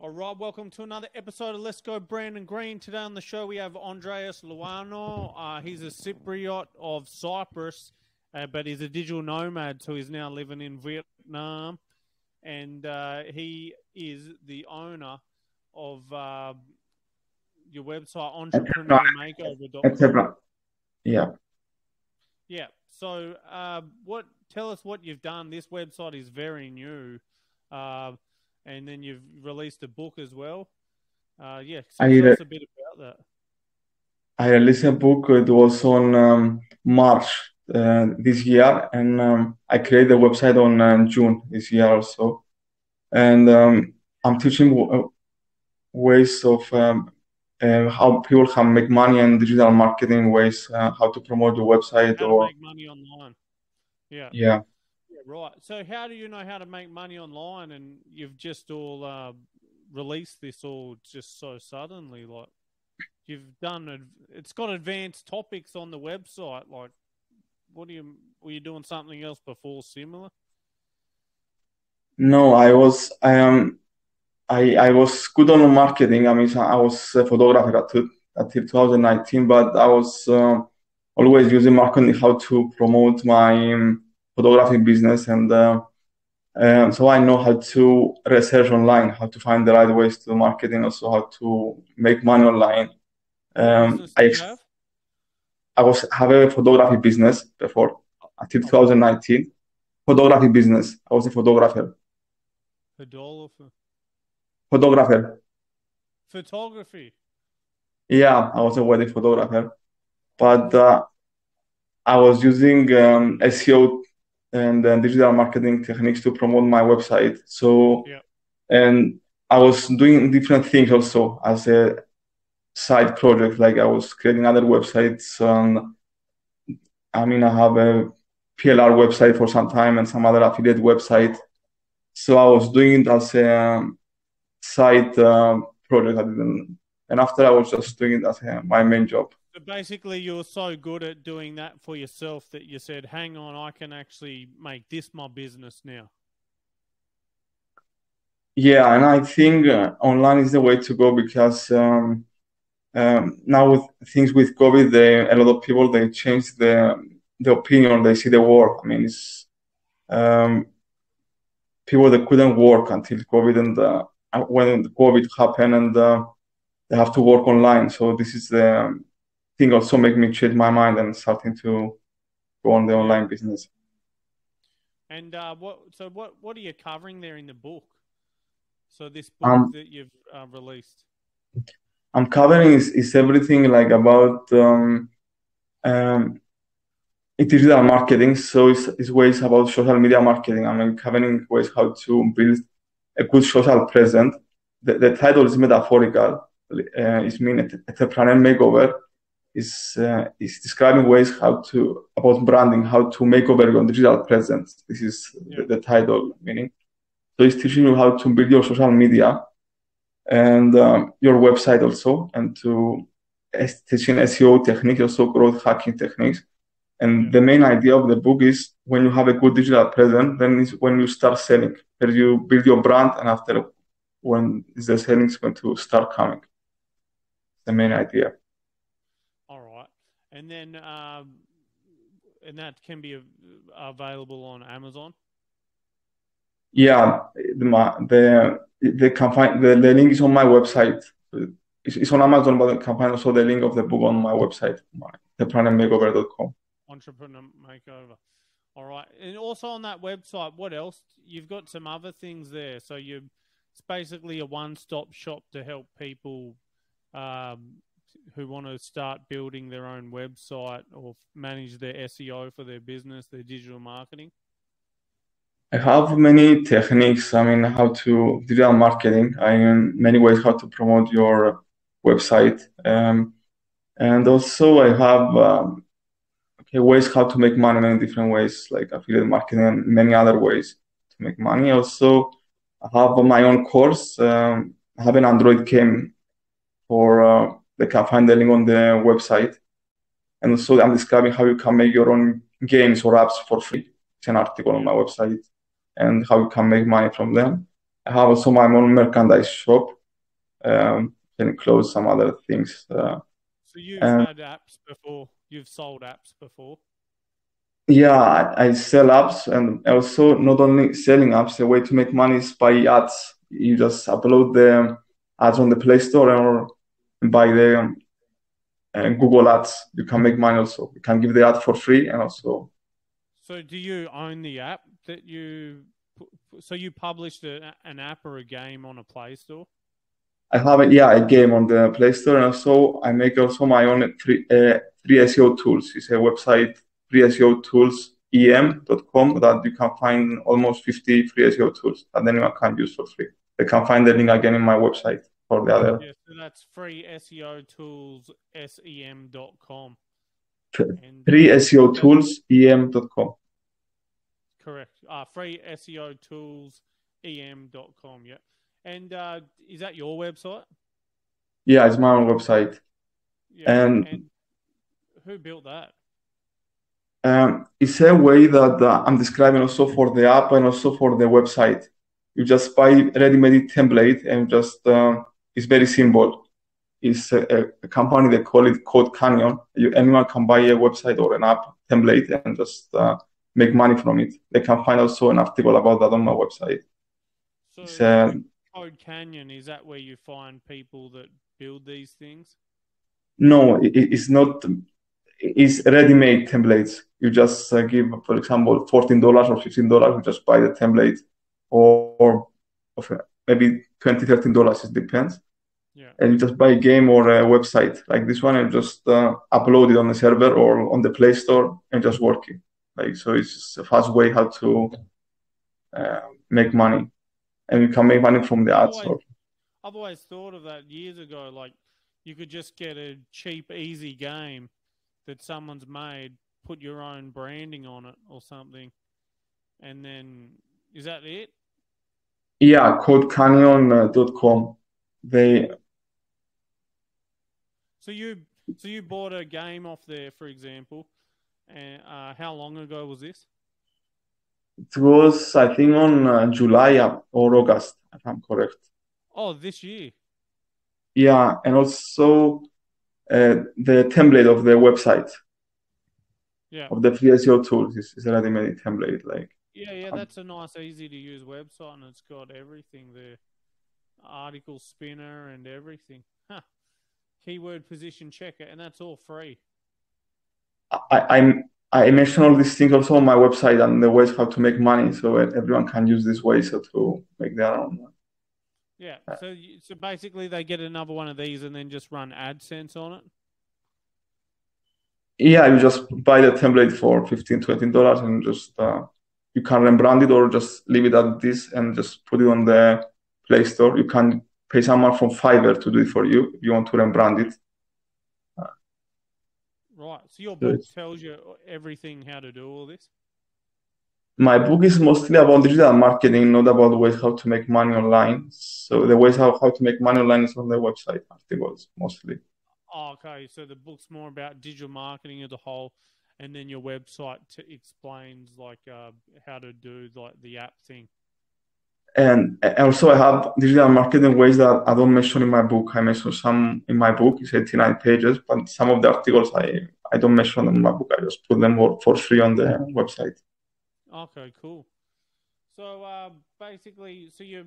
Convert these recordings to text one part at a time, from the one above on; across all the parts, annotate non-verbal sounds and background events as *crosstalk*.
All right, welcome to another episode of Let's Go Brandon Green. Today on the show we have Andreas Ioannou. Uh, he's a Cypriot of Cyprus, uh, but he's a digital nomad, so he's now living in Vietnam. And uh, he is the owner of uh, your website, entrepreneurmakeover.com. Yeah. Yeah. So, uh, what? Tell us what you've done. This website is very new. Uh, and then you've released a book as well. Uh, yeah, so I, tell us a bit about that. I released a book. It was on um, March uh, this year, and um, I created a website on uh, June this year also. And um, I'm teaching w- ways of um, uh, how people can make money in digital marketing ways, uh, how to promote your website How or make money online. Yeah. yeah. Yeah, right. So, how do you know how to make money online? And you've just all uh, released this all just so suddenly. Like, you've done it. It's got advanced topics on the website. Like, what do you were you doing something else before similar? No, I was I am I I was good on marketing. I mean, I was a photographer at until 2019, but I was uh, always using marketing how to promote my um, photography business, and uh, um, so I know how to research online, how to find the right ways to marketing, also how to make money online. Um, I ex- I was have a photography business before until 2019. Photography business. I was a photographer. Photography. Photographer. Photography. Yeah, I was a wedding photographer, but uh, I was using um, SEO and uh, digital marketing techniques to promote my website. So, Yeah. and I was doing different things also as a side project. Like I was creating other websites. Um, I mean, I have a PLR website for some time and some other affiliate website. So I was doing it as a side um, project. I didn't, and after I was just doing it as a, my main job. Basically, you're so good at doing that for yourself that you said, "Hang on, I can actually make this my business now." Yeah, and I think uh, online is the way to go because um, um, now with things with COVID, they, a lot of people they change the the opinion. They see the work. I mean, it's um, people that couldn't work until COVID, and uh, when COVID happened, and uh, they have to work online. So this is the um, thing also make me change my mind and starting to go on the online business. And uh, what? So what? What are you covering there in the book? So this book Um, that you've uh, released. I'm covering is, is everything like about um, um, digital marketing. So it's, it's ways about social media marketing. I'm covering ways how to build a good social presence. The, the title is metaphorical. Uh, it's mean entrepreneur makeover. Is uh, is describing ways how to about branding, how to make over your digital presence. This is Yeah. the, the title meaning. So it's teaching you how to build your social media and um, your website also, and to teaching SEO techniques, also growth hacking techniques. And the main idea of the book is when you have a good digital presence, then is when you start selling. Where you build your brand, and after when is the selling is going to start coming. The main idea. And then um, and that can be available on Amazon. Yeah, the the the can find the, the link is on my website. It's, it's on Amazon, but you can find also the link of the book on my website, my entrepreneurmakeover.com. Entrepreneur Makeover. All right, and also on that website, what else? You've got some other things there. So you, it's basically a one-stop shop to help people um, who want to start building their own website or manage their SEO for their business, their digital marketing. I have many techniques. I mean, how to digital marketing. I mean, many ways how to promote your website. Um, and also I have um, okay, ways how to make money many different ways, like affiliate marketing and many other ways to make money. Also, I have my own course. Um, I have an Android game for uh, they can find the link on the website. And also I'm describing how you can make your own games or apps for free. It's an article on my website and how you can make money from them. I have also my own merchandise shop. Um, selling clothes, some other things. Uh, so you've had apps before. You've sold apps before. Yeah, I, I sell apps and also not only selling apps. The way to make money is by ads. You just upload the ads on the Play Store or buy the uh, Google Ads. You can make money also. You can give the ad for free and also. So, do you own the app that you? So you published a, an app or a game on a Play Store? I have a, yeah a game on the Play Store and also I make also my own free, uh, free SEO tools. It's a website free SEO tools em.com that you can find almost 50 free SEO tools that anyone can use for free. They can find the link again in my website for the other. Yeah, so that's free SEO tools sem.com. Free SEO tools em.com. Correct. Uh, free SEO tools em.com. Yeah. And uh, is that your website? Yeah, it's my own website. Yeah. And, and who built that? Um, it's a way that uh, I'm describing also for the app and also for the website. You just buy ready-made template and just uh, it's very simple. It's a, a, company they call it Code Canyon. You, anyone can buy a website or an app template and just uh, make money from it. They can find also an article about that on my website. So uh, Code Canyon is that where you find people that build these things? No, it, it's not It's ready-made templates. You just uh, give, for example, fourteen dollars or fifteen dollars. You just buy the template, or, or maybe 20 13 dollars. It depends. Yeah. And just buy a game or a website like this one, and just uh, upload it on the server or on the Play Store, and just working. Like so, it's a fast way how to uh, make money, and you can make money from the ads. I've always, I've always thought of that years ago. Like you could just get a cheap, easy game that someone's made, put your own branding on it or something, and then is that it? Yeah, codecanyon.com. They. So you so you bought a game off there, for example, and uh, how long ago was this? It was, I think, on uh, July or August, if I'm correct. Oh, this year. Yeah, and also uh, the template of the website. Yeah. Of the free SEO tools is, is a ready-made template. Like. Yeah, yeah, that's a nice, easy to use website, and it's got everything there, article spinner and everything. Huh. Keyword position checker, and that's all free. I, I'm I mention all these things also on my website and the ways how to make money, so everyone can use this way so to make their own. Yeah. So so basically, they get another one of these and then just run AdSense on it. Yeah, you just buy the template for 15 20 dollars and just uh, you can rebrand it or just leave it at this and just put it on the Play Store. You can pay someone from Fiverr to do it for you you want to rebrand it. Right. So your book tells you everything how to do all this my book is mostly about digital marketing, not about ways how to make money online. So the ways how, how to make money online is on the website articles mostly. Oh, okay, so the book's more about digital marketing as a whole, and then your website t- explains like uh, how to do like the app thing. And also, I have digital marketing ways that I don't mention in my book. I mention some in my book. It's 89 pages, but some of the articles I, I don't mention in my book. I just put them for free on the website. Okay, cool. So uh, basically, so you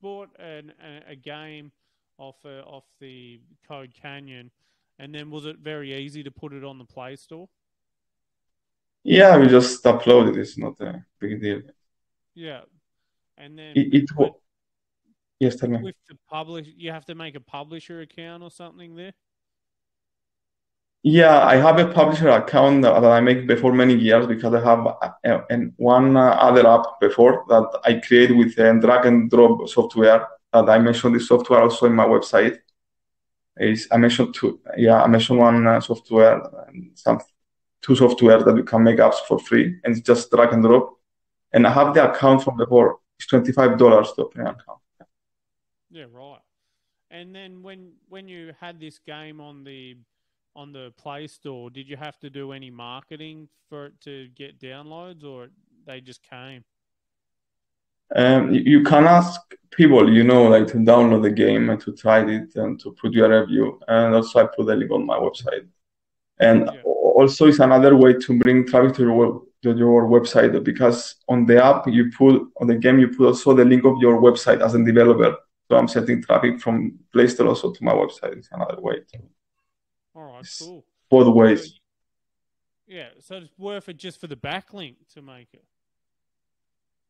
bought an, a, a game off uh, off the Code Canyon, and then was it very easy to put it on the Play Store? Yeah, we just uploaded. It's not a big deal. Yeah, and then it. it with, yes, tell me. With the publish, you have to make a publisher account or something there. Yeah, I have a publisher account that I make before many years because I have a, a, one other app before that I create with a drag and drop software that I mentioned this software also in my website. Is I mentioned two, yeah, I mentioned one uh, software and some two software that you can make apps for free and it's just drag and drop. And I have the account from before. It's twenty five dollars to open an account. Yeah, right. And then when when you had this game on the on the Play Store, did you have to do any marketing for it to get downloads, or they just came? Um, you, can ask people, you know, like to download the game and to try it and to put your review. And also, I put the link on my website. And Yeah. also, it's another way to bring traffic to your your website because on the app you put on the game you put also the link of your website as a developer. So I'm sending traffic from Play Store also to my website. It's another way. To, All right, cool. both ways. Yeah, so it's worth it just for the backlink to make it.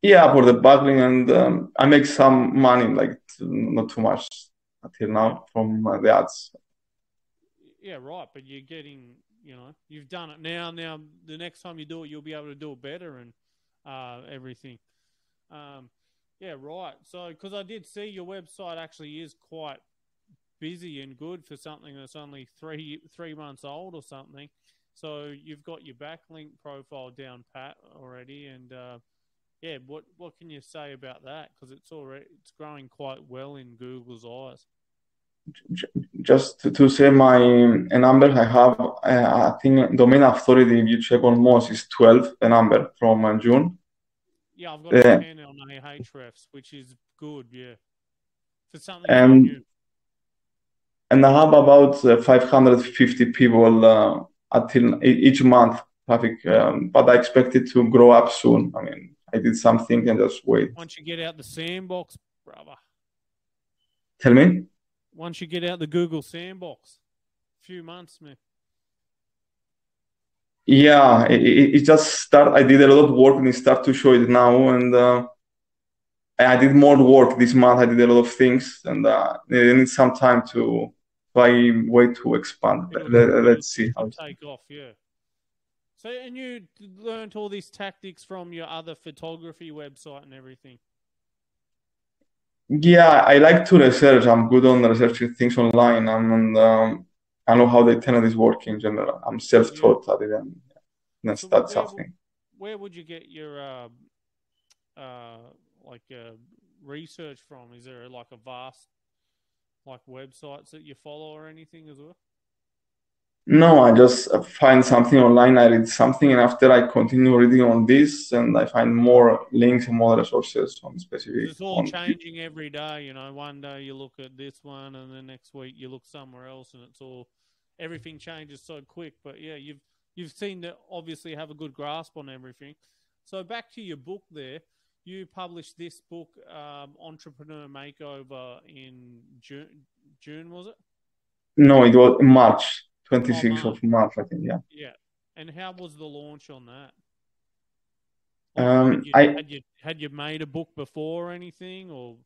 Yeah, for the backlink, and um, I make some money, like not too much until now from the ads. Yeah, right. But you're getting, you know, you've done it now. Now, the next time you do it, you'll be able to do it better and uh, everything. Um, yeah, right. So, because I did see your website actually is quite busy and good for something that's only three three months old or something. So you've got your backlink profile down pat already, and uh, yeah, what what can you say about that? Because it's already it's growing quite well in Google's eyes. Just to, to say my a number I have, uh, I think domain authority, if you check on Moz, is 12, the number from uh, June. Yeah, I've got Yeah. 10 on Ahrefs, which is good, yeah. For something And- new. And I have about uh, 550 people uh, until each month traffic, um, but I expect it to grow up soon. I mean, I did something and just wait. Once you get out the sandbox, brother. Tell me? Once you get out the Google sandbox. A few months, man. Yeah, it, it, it just start. I did a lot of work and it start to show it now, and uh, I did more work this month. I did a lot of things, and uh, I need some time to try way to expand. Let, let's see how. Take off, yeah. So, and you learned all these tactics from your other photography website and everything. Yeah, I like to research. I'm good on researching things online, and, um, I know how the internet is working in general. I'm self-taught. I didn't, didn't So start where- something. Where would you get your uh, uh, like uh, research from? Is there like a vast like websites that you follow or anything as well? No, I just uh, find something online. I read something, and after I continue reading on this, and I find more links and more resources on specific. It's all on- changing every day. You know, one day you look at this one, and the next week you look somewhere else, and it's all everything changes so quick. But yeah, you've you've seen to obviously have a good grasp on everything. So back to your book there. You published this book, um, Entrepreneur Makeover, in June. June was it? No, it was March, 26th Oh, of March, I think. Yeah. Yeah. And how was the launch on that? Um, had, you, I had you had you made a book before or anything, or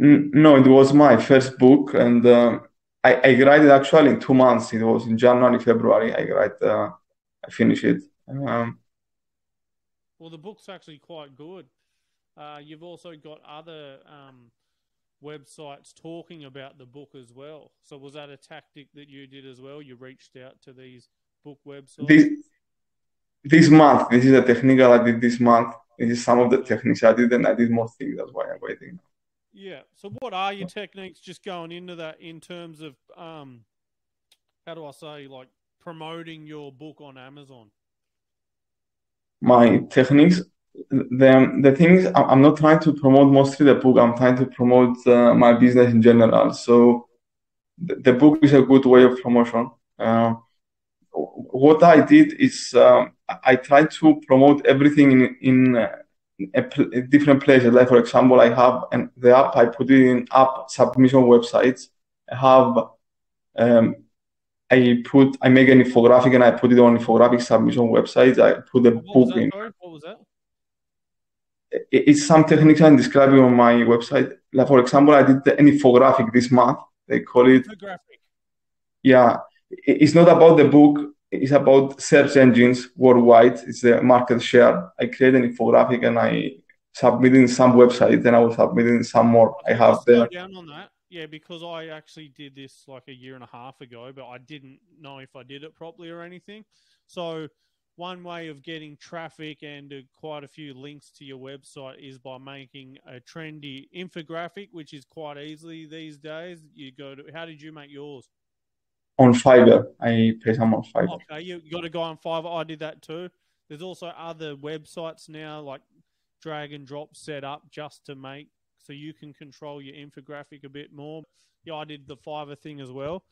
n- no, it was my first book, and um, I I write it actually in two months. It was in January, February. I write, uh, I finish it. Um, Well, the book's actually quite good. Uh, you've also got other um, websites talking about the book as well. So, was that a tactic that you did as well? You reached out to these book websites. this this month, this is a technical I did this month. This is some of the techniques I did, and I did more things. That's why I'm waiting. yeah. So, what are your techniques? Just going into that in terms of um, how do I say, like promoting your book on Amazon? my techniques. The the thing is, I'm not trying to promote mostly the book. I'm trying to promote uh, my business in general. So the, the book is a good way of promotion. Uh, what I did is um, I tried to promote everything in in, uh, a in different places. Like for example, I have an, the app. I put it in app submission websites. I have um, I put I make an infographic and I put it on infographic submission websites. I put the What book in what was that? It- it's some techniques I'm describing on my website. Like for example, I did an infographic this month. They call it, Infographic. yeah, it's not about the book. It's about search engines worldwide. It's the market share. I create an infographic and I submit it in some websites and I will submit it in some more I have there. down on that. Yeah, because I actually did this like a year and a half ago, but I didn't know if I did it properly or anything. So, one way of getting traffic and uh, quite a few links to your website is by making a trendy infographic, which is quite easily these days. You go to how did you make yours? On Fiverr, I pay some on Fiverr. Okay, you got a guy on Fiverr. I did that too. There's also other websites now like drag and drop set up just to make so you can control your infographic a bit more. Yeah, I did the Fiverr thing as well.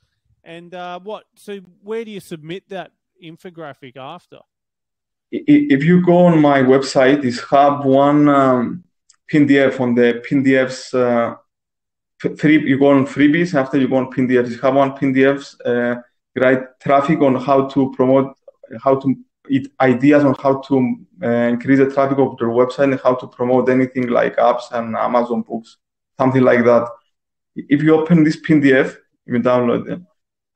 And uh, what? So where do you submit that infographic after? If you go on my website, it's have one um, PDF on the PDFs. Uh, free, you go on freebies after you go on PDFs. You have one PDFs, uh, write traffic on how to promote, how to it, ideas on how to uh, increase the traffic of your website and how to promote anything like apps and Amazon books, something like that. If you open this PDF, you download it,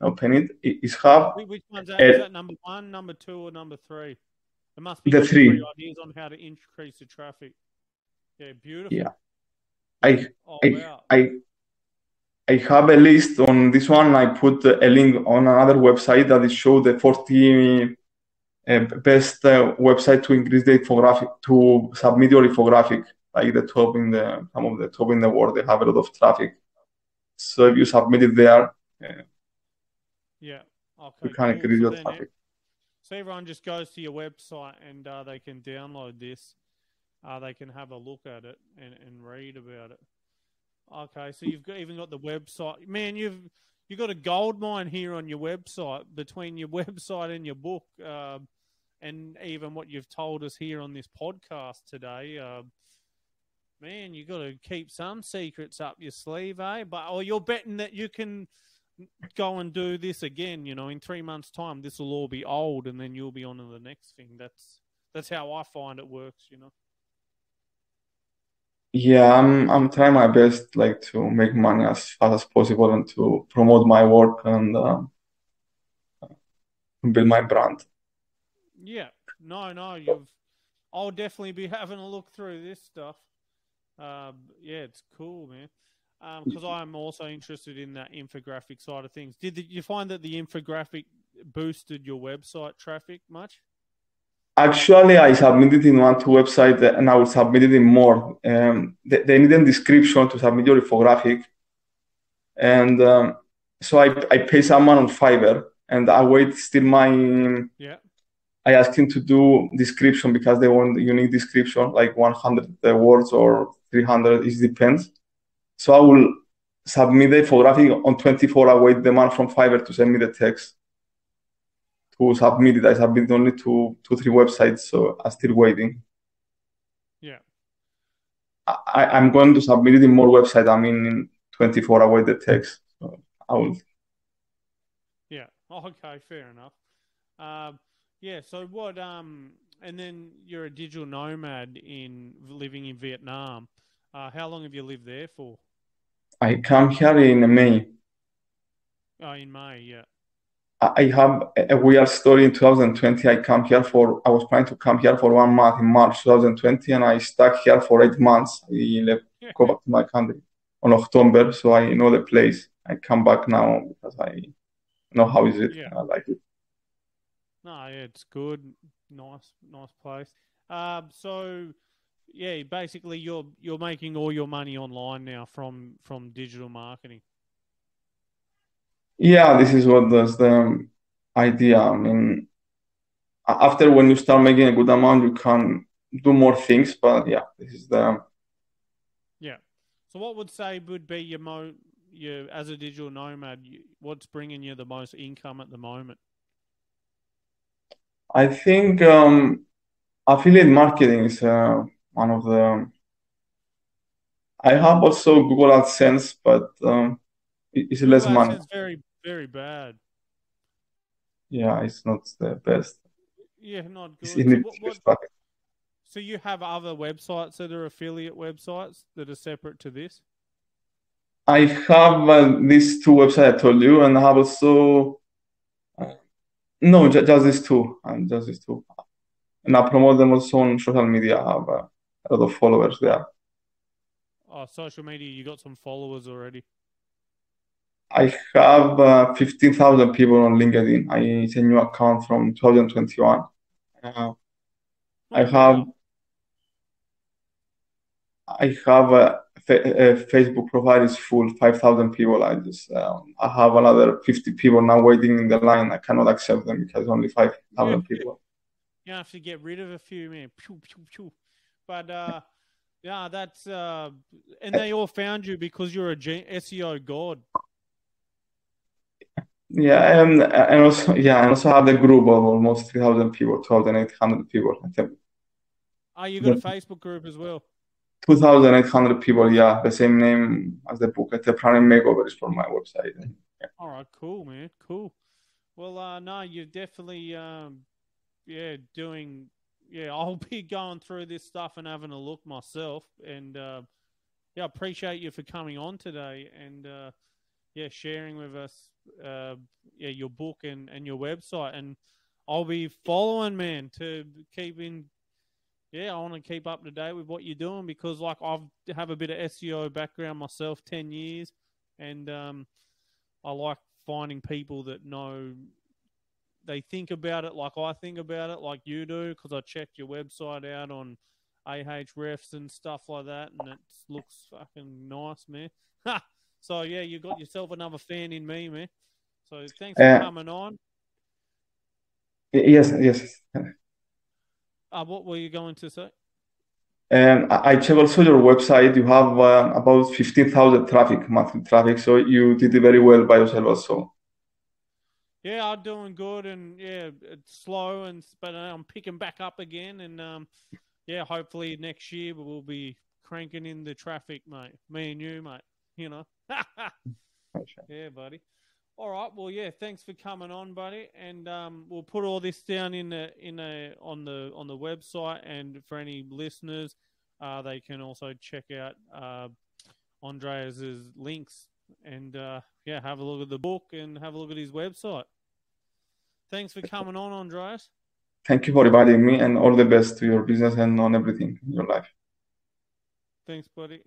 open it, it's have. Which one's that? Is that number one, number two, or number three? It must be the three ideas on how to increase the traffic. Yeah, beautiful. Yeah. I, oh, I, wow. I, I have a list on this one. I put a link on another website that is show the 40 uh, best uh, website to increase the infographic to submit your infographic, like the top in the some of the top in the world. They have a lot of traffic. So if you submit it there, uh, yeah, okay, you can increase So your traffic. So everyone just goes to your website and uh, they can download this. Uh, they can have a look at it and, and read about it. Okay, so you've got, even got the website. Man, you've you got a gold mine here on your website between your *laughs* website and your book, um, and even what you've told us here on this podcast today. Uh, man, you've got to keep some secrets up your sleeve, eh? But or you're betting that you can go and do this again. You know, in three months' time, this will all be old, and then you'll be on to the next thing. That's that's how I find it works. You know. Yeah, I'm I'm trying my best like to make money as fast as possible and to promote my work and um, build my brand. Yeah, no, no, you've. I'll definitely be having a look through this stuff. Um, yeah, it's cool, man. Because I'm also interested in that infographic side of things. Did the, you find that the infographic boosted your website traffic much? Actually, I submitted in one two website and I will submit it in more. Um, they, they need a description to submit your infographic, and um, so I I pay someone on Fiverr and I wait still my Yeah. I asked him to do description because they want unique description, like 100 words or 300, it depends. So I will submit the infographic on 24. I wait the man from Fiverr to send me the text to submit it. I submitted only to two, three websites, so I'm still waiting. Yeah. I, I'm going to submit it in more websites. I mean, in 24, I wait the text. So I will. Yeah. *laughs* Okay. Fair enough. Um, yeah. So what? Um, and then you're a digital nomad in living in Vietnam. Uh, how long have you lived there for? I come here in May. Oh, in May. Yeah. I have a weird story in 2020. I come here for, I was planning to come here for one month in March 2020, and I stuck here for eight months. I left, *laughs* go back to my country on October, so I know the place. I come back now because I know how is it. Yeah. I like it. No, yeah, it's good. Nice, nice place. Um, so yeah, basically you're you're making all your money online now from from digital marketing. Yeah, this is what was the idea. I mean, after when you start making a good amount, you can do more things, but yeah, this is the Yeah. So what would say would be your mo your as a digital nomad? What's bringing you the most income at the moment? I think um, affiliate marketing is uh, one of the. I have also Google AdSense, but um, it's less Well, money. AdSense very very bad. Yeah, it's not the best. Yeah, not good. So what, what, so you have other websites that are affiliate websites that are separate to this? I have uh, these two websites I told you, and I have also uh, no, ju- just these two, and just these two. And I promote them also on social media. I have uh, of followers there. Oh, social media, you got some followers already. I have uh, 15,000 people on LinkedIn. I, it's a new account from 2021. Uh, I have. I have a, a Facebook profile is full, 5,000 people. I just um, I have another 50 people now waiting in the line. I cannot accept them because only 5,000 people. You have to get rid of a few, man. Pew, pew, pew. But uh, yeah, that's uh, and they all found you because you're a G- SEO god. Yeah, and and also yeah, and also have the group of almost three thousand people, two thousand eight hundred people. I think. Oh, you got a Facebook group as well. 2,800 people, yeah, the same name as the book. It's a planning makeover is for my website. Yeah. All right, cool, man, cool. Well, uh, no, you're definitely, um, yeah, doing, yeah. I'll be going through this stuff and having a look myself, and uh, yeah, I appreciate you for coming on today and uh, yeah, sharing with us, uh, yeah, your book and and your website, and I'll be following, man, to keep in yeah, I want to keep up to date with what you're doing because, like, I have a bit of SEO background myself, ten years, and um, I like finding people that know they think about it like I think about it, like you do, because I checked your website out on Ahrefs and stuff like that, and it looks fucking nice, man. *laughs* so yeah, you got yourself another fan in me, man. So thanks for Uh, coming on. Yes, yes. Uh, what were you going to say? And I check also your website. You have uh, about 15,000 traffic, monthly traffic. So you did it very well by yourself also. Yeah, I'm doing good, and yeah, it's slow, and but I'm picking back up again, and um, yeah, hopefully next year we'll be cranking in the traffic, mate. Me and you, mate. You know. *laughs* yeah, buddy. All right. Well, yeah. Thanks for coming on, buddy, and um, we'll put all this down in the in a on the on the website, and for any listeners, uh, they can also check out uh, Andreas's links and uh, yeah, have a look at the book and have a look at his website. Thanks for coming on, Andreas. Thank you for inviting me and all the best to your business and on everything in your life. Thanks, buddy.